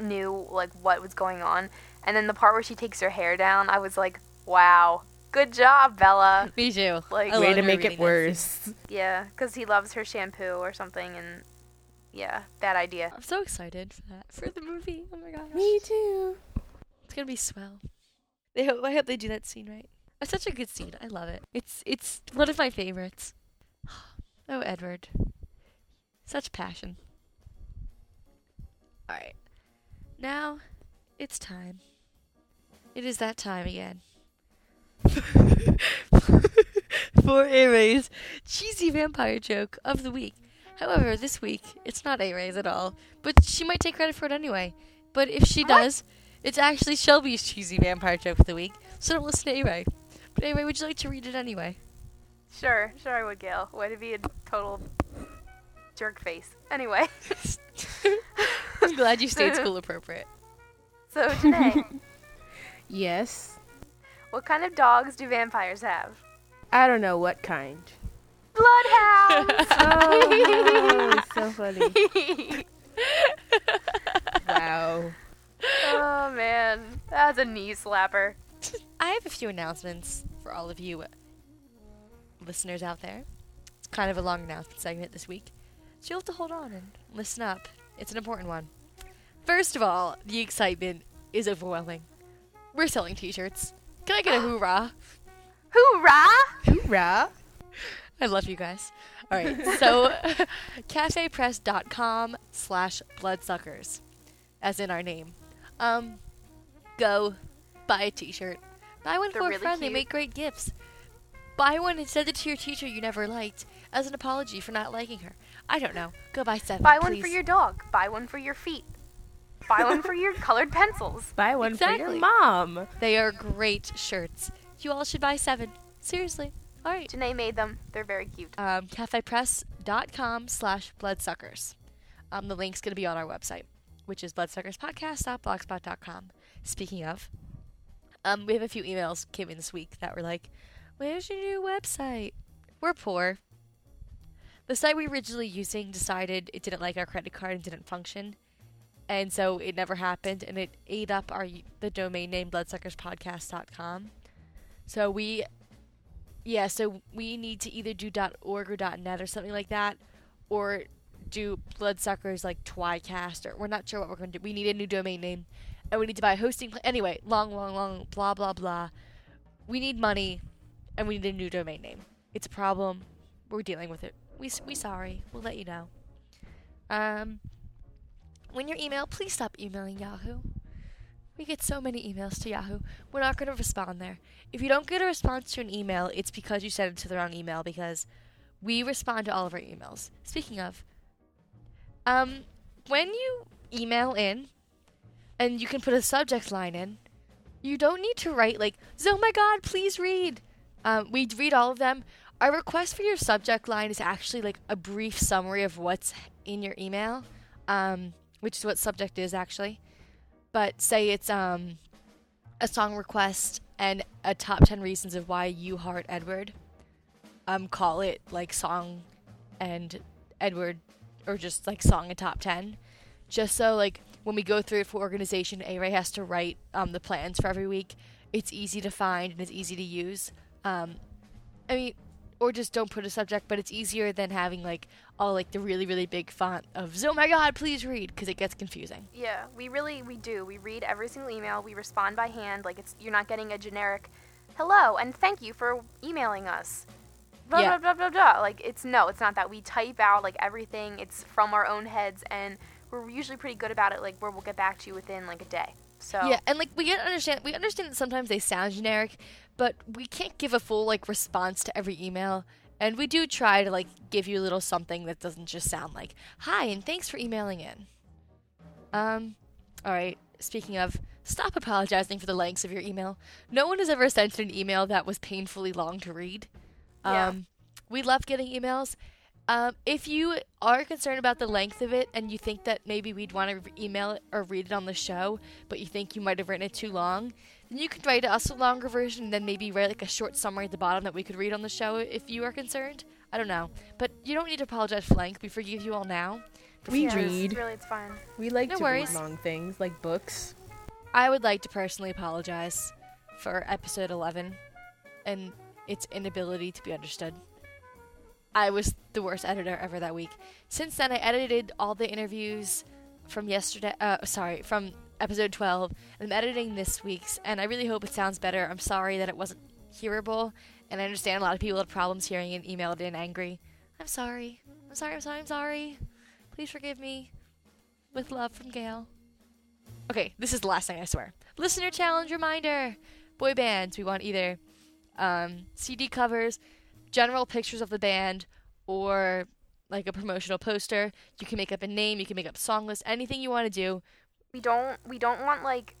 Speaker 2: knew, like, what was going on. And then the part where she takes her hair down, I was like, wow, good job, Bella. <laughs>
Speaker 1: Me too.
Speaker 2: Like-
Speaker 1: I
Speaker 3: way to make it
Speaker 1: that scene.
Speaker 3: worse
Speaker 2: Yeah, because he loves her shampoo or something, and yeah, bad idea.
Speaker 1: I'm so excited for that for the movie. Oh my gosh,
Speaker 3: me too
Speaker 1: it's gonna be swell. They hope, I hope they do that scene right. It's such a good scene. I love it. It's it's one of my favorites. <gasps> Oh, Edward, such passion. All right, now it's time. It is that time again. <laughs> For Aray's cheesy vampire joke of the week. However, this week it's not Aray's at all, but she might take credit for it anyway. But if she does, it's actually Shelby's cheesy vampire joke of the week. So don't listen to Aray. But Aray, would you like to read it anyway?
Speaker 2: Sure, sure I would, Gail. Way to be a total jerk face. Anyway, <laughs>
Speaker 1: I'm glad you stayed <laughs> school appropriate.
Speaker 2: so today, <laughs>
Speaker 3: yes
Speaker 2: what kind of dogs do vampires have?
Speaker 3: i don't know what kind
Speaker 2: Bloodhounds! <laughs>
Speaker 3: oh, so funny wow
Speaker 2: oh man, that's a knee slapper.
Speaker 1: I have a few announcements for all of you uh, listeners out there. It's kind of a long announcement segment this week. So you'll have to hold on and listen up. It's an important one. First of all, the excitement is overwhelming. We're selling t-shirts. Can I get a <gasps> hoorah?
Speaker 2: Hoorah!
Speaker 3: Hoorah!
Speaker 1: I love you guys. All right, <laughs> so <laughs> cafepress.com slash bloodsuckers, as in our name. Um, go buy a t-shirt. Buy one
Speaker 2: They're
Speaker 1: for a
Speaker 2: really
Speaker 1: friend. They make great gifts. Buy one and send it to your teacher you never liked as an apology for not liking her. I don't know. Go buy seven.
Speaker 2: Buy one for your dog. Buy one for your feet. Buy one for your <laughs> colored pencils.
Speaker 3: Buy one for your mom.
Speaker 1: They are great shirts. You all should buy seven. Seriously. All right.
Speaker 2: Janae made them. They're very cute.
Speaker 1: um, cafepress.com slash bloodsuckers. Um, the link's going to be on our website, which is bloodsuckerspodcast.blogspot.com. Speaking of, um, we have a few emails came in this week that were like, where's your new website? We're poor. The site we were originally using decided it didn't like our credit card and didn't function. And so it never happened, and it ate up our the domain name bloodsuckerspodcast.com. So we yeah, so we need to either do .org or .net or something like that, or do Bloodsuckers like Twicast, or we're not sure what we're going to do. We need a new domain name, and we need to buy a hosting. Pl- anyway, long, long, long, blah, blah, blah. We need money, and we need a new domain name. It's a problem. We're dealing with it. We we sorry. We'll let you know. Um, when you email, please stop emailing Yahoo. We get so many emails to Yahoo. We're not going to respond there. If you don't get a response to an email, it's because you sent it to the wrong email because we respond to all of our emails. Speaking of, um, when you email in and you can put a subject line in, you don't need to write like, "Oh my God, please read." Um, we read all of them. Our request for your subject line is actually like a brief summary of what's in your email, um, which is what subject is actually. But say it's um, a song request and a top 10 reasons of why you heart Edward. Um, call it like song and Edward or just like song and top 10. Just so like when we go through it for organization, A-Ray has to write um, the plans for every week. It's easy to find and it's easy to use. Um, I mean, or just don't put a subject, but it's easier than having like all like the really really big font of "Oh my God, please read" because it gets confusing.
Speaker 2: Yeah, we really we do. We read every single email. We respond by hand. Like it's you're not getting a generic hello and thank you for emailing us. Blah
Speaker 1: Yeah.
Speaker 2: blah blah blah blah. Like it's no, it's not that. We type out like everything. It's from our own heads and we're usually pretty good about it like where we'll get back to you within like a day. So
Speaker 1: Yeah, and like we get understand we understand that sometimes they sound generic, but we can't give a full like response to every email. And we do try to like give you a little something that doesn't just sound like "Hi" and thanks for emailing in. Um, all right. Speaking of, stop apologizing for the lengths of your email. No one has ever sent an email that was painfully long to read.
Speaker 2: Yeah.
Speaker 1: Um, we love getting emails. Um, if you are concerned about the length of it and you think that maybe we'd want to re- email it or read it on the show, but you think you might have written it too long, then you could write us a longer version and then maybe write like a short summary at the bottom that we could read on the show if you are concerned. I don't know. But you don't need to apologize for length. We forgive you all now.
Speaker 3: We
Speaker 2: yeah,
Speaker 1: future-
Speaker 2: it's-
Speaker 3: read.
Speaker 2: Really, it's fine.
Speaker 3: We like
Speaker 1: No
Speaker 3: to
Speaker 1: worries.
Speaker 3: read long things like books.
Speaker 1: I would like to personally apologize for episode 11 and its inability to be understood. I was the worst editor ever that week. Since then, I edited all the interviews from yesterday. Uh, sorry, from episode 12. I'm editing this week's, and I really hope it sounds better. I'm sorry that it wasn't hearable, and I understand a lot of people had problems hearing and emailed in angry. I'm sorry. I'm sorry. I'm sorry. I'm sorry. Please forgive me. With love from Gail. Okay, this is the last thing I swear. Listener challenge reminder: boy bands. We want either um, CD covers, general pictures of the band, or like a promotional poster. You can make up a name. You can make up song list. Anything you want to do.
Speaker 2: We don't we don't want like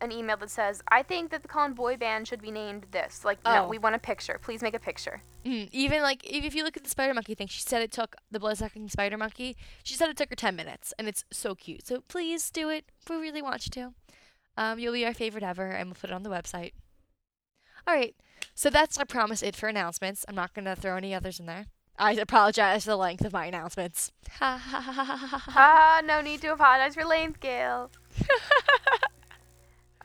Speaker 2: an email that says I think that the Cullen Boy Band should be named this. Like no,
Speaker 1: Oh.
Speaker 2: we want a picture. Please make a picture.
Speaker 1: Mm, even like if, if you look at the spider monkey thing, she said it took the bloodsucking spider monkey. She said it took her ten minutes, and it's so cute. So please do it. We really want you to. Um, you'll be our favorite ever, and we'll put it on the website. All right. So that's I promise it for announcements. I'm not gonna throw any others in there. I apologize for the length of my announcements. <laughs> Ha ha ha ha ha ha. ha.
Speaker 2: Ah, no need to apologize for length, Gail. <laughs>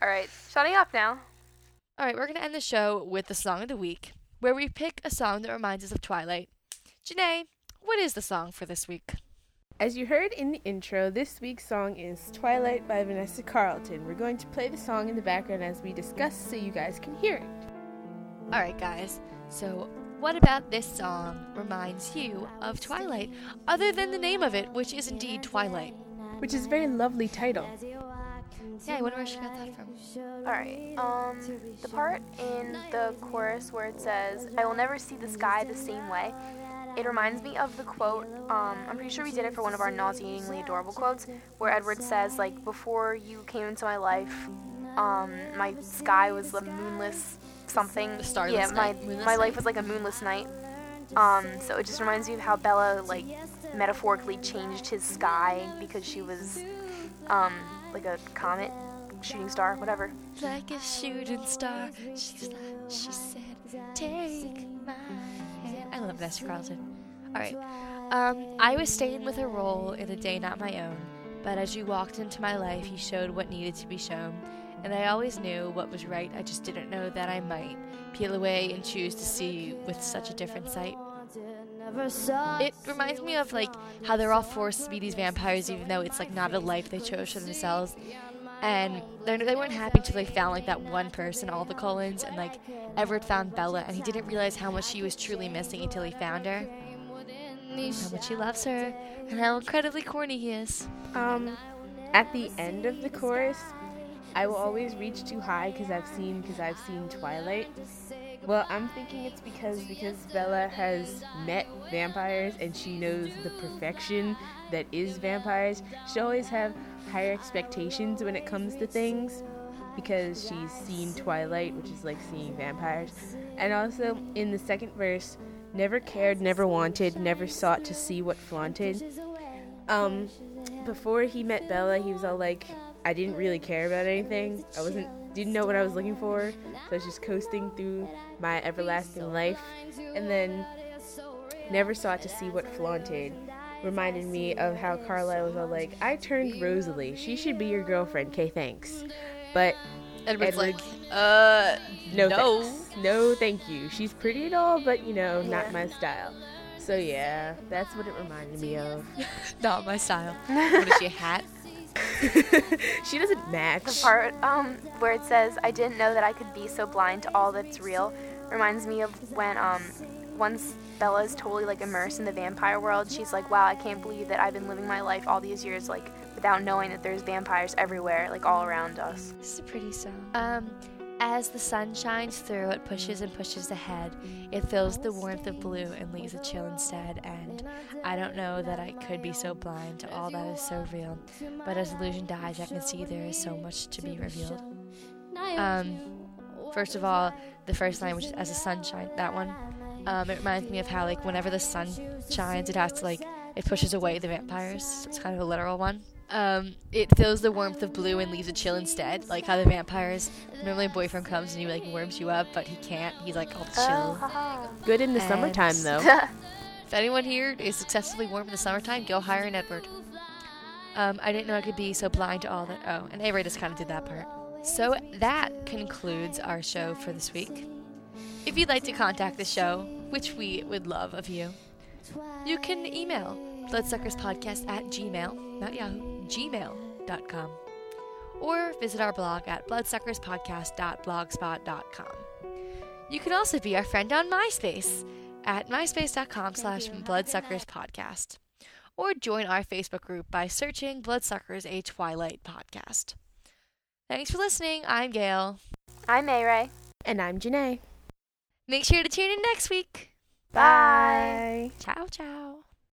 Speaker 2: All right, shutting up now.
Speaker 1: All right, we're gonna end the show with the song of the week, where we pick a song that reminds us of Twilight. Janae, what is the song for this week?
Speaker 3: As you heard in the intro, this week's song is Twilight by Vanessa Carlton. We're going to play the song in the background as we discuss so you guys can hear it.
Speaker 1: Alright, guys. So, what about this song reminds you of Twilight, other than the name of it, which is indeed Twilight?
Speaker 3: Which is a very lovely title.
Speaker 1: Yeah, I wonder where she got that from.
Speaker 2: Alright, um, the part in the chorus where it says, I will never see the sky the same way, it reminds me of the quote, um, I'm pretty sure we did it for one of our nauseatingly adorable quotes, where Edward says, like, before you came into my life, um, my sky was a moonless something. Yeah, my,
Speaker 1: moonless
Speaker 2: my
Speaker 1: night.
Speaker 2: life was like a moonless night. Um, so it just reminds me of how Bella, like, metaphorically changed his sky because she was, um, like a comet, shooting star, whatever.
Speaker 1: Like a shooting star, she's like, she said, take my hand. I love Vanessa Carlton. Alright. Um, I was staying with a role in a day not my own, but as you walked into my life, you showed what needed to be shown. And I always knew what was right, I just didn't know that I might peel away and choose to see with such a different sight. It reminds me of like how they're all forced to be these vampires, even though it's like not a life they chose for themselves. And they're, weren't happy until they found like that one person, all the Cullens, and like Edward found Bella, and he didn't realize how much she was truly missing until he found her. How much he loves her, and how incredibly corny he is.
Speaker 3: Um, at the end of the chorus, I will always reach too high because I've seen because I've seen Twilight. Well, I'm thinking it's because because Bella has met vampires and she knows the perfection that is vampires. She always have higher expectations when it comes to things because she's seen Twilight, which is like seeing vampires. And also in the second verse, never cared, never wanted, never sought to see what flaunted. Um, before he met Bella, he was all like, I didn't really care about anything. I wasn't didn't know what I was looking for. So I was just coasting through my everlasting life. And then never sought to see what flaunted. Reminded me of how Carlisle was all like, I turned Rosalie. She should be your girlfriend. Okay, thanks. But
Speaker 1: Edward's
Speaker 3: Edward-
Speaker 1: like, uh,
Speaker 3: no,
Speaker 1: no.
Speaker 3: thanks. No, thank you. She's pretty and all, but you know, not my style. So yeah, that's what it reminded me of. <laughs>
Speaker 1: Not my style. <laughs> what is she, a hat? <laughs>
Speaker 3: she doesn't match.
Speaker 2: The part um, where it says, I didn't know that I could be so blind to all that's real reminds me of when um, once Bella is totally like immersed in the vampire world, she's like, wow, I can't believe that I've been living my life all these years like without knowing that there's vampires everywhere, like all around us.
Speaker 1: This is a pretty song. Um, as the sun shines through, it pushes and pushes ahead. It fills the warmth of blue and leaves a chill instead. And I don't know that I could be so blind to all that is so real. But as illusion dies, I can see there is so much to be revealed. Um, first of all, the first line, which is as the sun shines, that one, um, it reminds me of how like whenever the sun shines, it has to like it pushes away the vampires. It's kind of a literal one. Um, it fills the warmth of blue and leaves a chill instead, like how the vampires. Normally, a boyfriend comes and he like warms you up, but he can't. He's like all
Speaker 2: Oh,
Speaker 1: chill.
Speaker 2: haha.
Speaker 3: Good in the
Speaker 1: And-
Speaker 3: summertime though. <laughs>
Speaker 1: If anyone here is successfully warm in the summertime, go hire an Edward. Um, I didn't know I could be so blind to all that. Oh, and Avery just kind of did that part. So that concludes our show for this week. If you'd like to contact the show, which we would love of you, you can email bloodsuckerspodcast at gmail, not yahoo, gmail.com. Or visit our blog at bloodsuckerspodcast.blogspot.com. You can also be our friend on MySpace at myspace.com slash bloodsuckerspodcast. Or join our Facebook group by searching Bloodsuckers A Twilight Podcast. Thanks for listening. I'm Gail.
Speaker 2: I'm Mayray.
Speaker 3: And I'm Janae.
Speaker 1: Make sure to tune in next week.
Speaker 2: Bye.
Speaker 1: Ciao, ciao.